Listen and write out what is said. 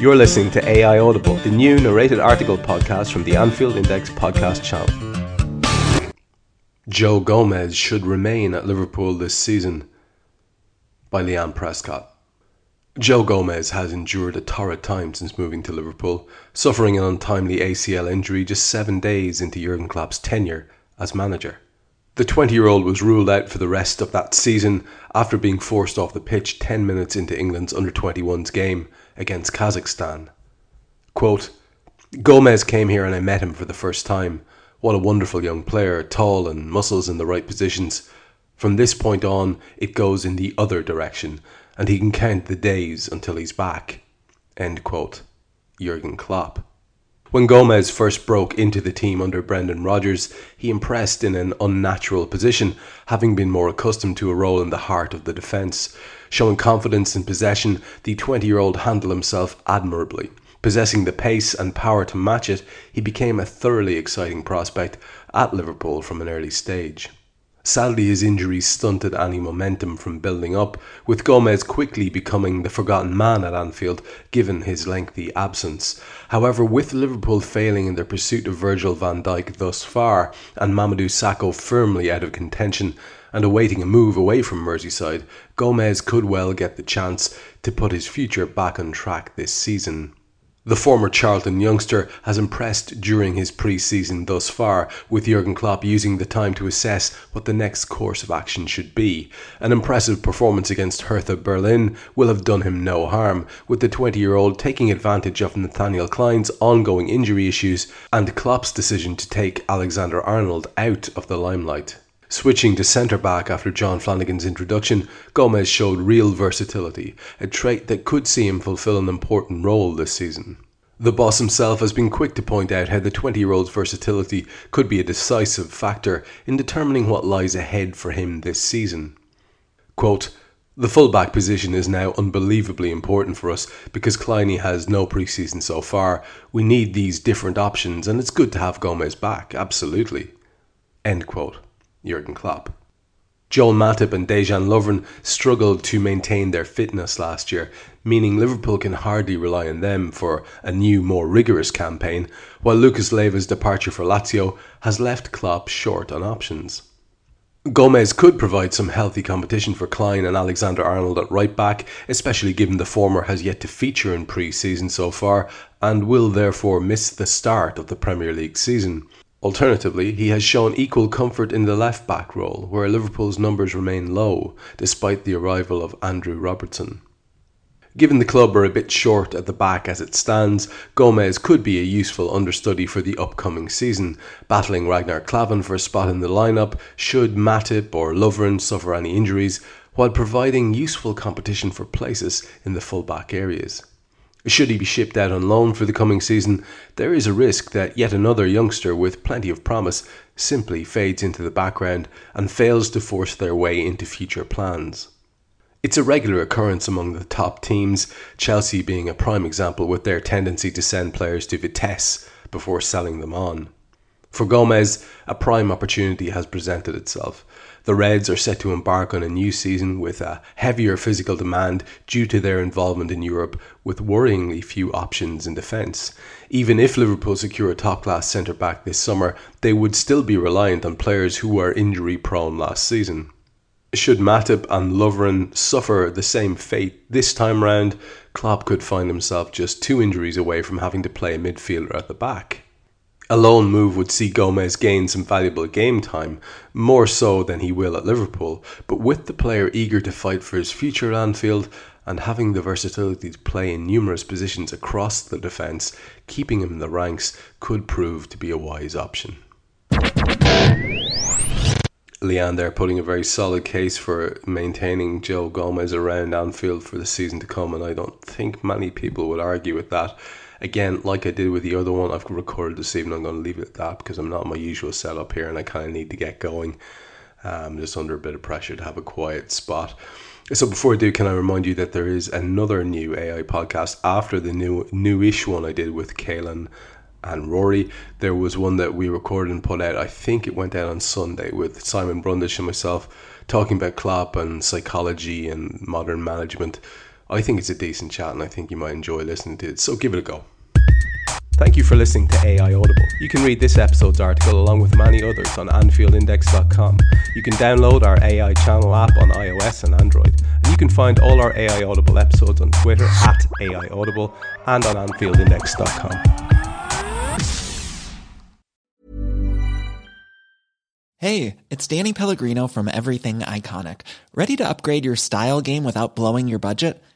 You're listening to AI Audible, the new narrated article podcast from the Anfield Index podcast channel. Joe Gomez should remain at Liverpool this season by Leanne Prescott. Joe Gomez has endured a torrid time since moving to Liverpool, suffering an untimely ACL injury just seven days into Jurgen Klopp's tenure as manager. The 20 year old was ruled out for the rest of that season after being forced off the pitch 10 minutes into England's under 21s game against Kazakhstan. Quote, Gomez came here and I met him for the first time. What a wonderful young player, tall and muscles in the right positions. From this point on, it goes in the other direction, and he can count the days until he's back. End quote. Jurgen Klopp. When Gomez first broke into the team under Brendan Rodgers, he impressed in an unnatural position, having been more accustomed to a role in the heart of the defence. Showing confidence in possession, the 20 year old handled himself admirably. Possessing the pace and power to match it, he became a thoroughly exciting prospect at Liverpool from an early stage. Sadly, his injuries stunted any momentum from building up, with Gomez quickly becoming the forgotten man at Anfield given his lengthy absence. However, with Liverpool failing in their pursuit of Virgil van Dijk thus far, and Mamadou Sakho firmly out of contention and awaiting a move away from Merseyside, Gomez could well get the chance to put his future back on track this season. The former Charlton youngster has impressed during his pre-season thus far, with Jurgen Klopp using the time to assess what the next course of action should be. An impressive performance against Hertha Berlin will have done him no harm, with the 20-year-old taking advantage of Nathaniel Clyne's ongoing injury issues and Klopp's decision to take Alexander Arnold out of the limelight. Switching to centre back after John Flanagan's introduction, Gomez showed real versatility, a trait that could see him fulfill an important role this season. The boss himself has been quick to point out how the 20 year old's versatility could be a decisive factor in determining what lies ahead for him this season. Quote, the fullback position is now unbelievably important for us because Clyne has no preseason so far. We need these different options, and it's good to have Gomez back, absolutely. End quote. Jurgen Klopp. Joel Matip and Dejan Lovren struggled to maintain their fitness last year, meaning Liverpool can hardly rely on them for a new, more rigorous campaign, while Lucas Leiva's departure for Lazio has left Klopp short on options. Gomez could provide some healthy competition for Clyne and Alexander Arnold at right back, especially given the former has yet to feature in pre season so far and will therefore miss the start of the Premier League season. Alternatively, he has shown equal comfort in the left back role, where Liverpool's numbers remain low despite the arrival of Andrew Robertson. Given the club are a bit short at the back as it stands, Gomez could be a useful understudy for the upcoming season, battling Ragnar Klavan for a spot in the lineup should Matip or Lovren suffer any injuries, while providing useful competition for places in the full back areas. Should he be shipped out on loan for the coming season, there is a risk that yet another youngster with plenty of promise simply fades into the background and fails to force their way into future plans. It's a regular occurrence among the top teams, Chelsea being a prime example with their tendency to send players to Vitesse before selling them on. For Gomez, a prime opportunity has presented itself. The Reds are set to embark on a new season with a heavier physical demand due to their involvement in Europe, with worryingly few options in defence. Even if Liverpool secure a top class centre back this summer, they would still be reliant on players who were injury prone last season. Should Matip and Lovren suffer the same fate this time round, Klopp could find himself just two injuries away from having to play a midfielder at the back. A loan move would see Gomez gain some valuable game time, more so than he will at Liverpool, but with the player eager to fight for his future at Anfield and having the versatility to play in numerous positions across the defence, keeping him in the ranks could prove to be a wise option. Leander putting a very solid case for maintaining Joe Gomez around Anfield for the season to come, and I don't think many people would argue with that again, like I did with the other one, I've recorded this evening. I'm going to leave it at that because I'm not my usual setup here, and I kind of need to get going. I'm um, just under a bit of pressure to have a quiet spot. So before I do, can I remind you that there is another new AI podcast after the new newish one I did with Kaylin and Rory. There was one that we recorded and put out. I think it went out on Sunday with Simon Brundish and myself talking about Klopp and psychology and modern management. I think it's a decent chat and I think you might enjoy listening to it. So give it a go. Thank you for listening to AI Audible. You can read this episode's article along with many others on AnfieldIndex.com. You can download our AI channel app on iOS and Android. And you can find all our AI Audible episodes on Twitter at AI Audible and on AnfieldIndex.com. Hey, it's Danny Pellegrino from Everything Iconic. Ready to upgrade your style game without blowing your budget?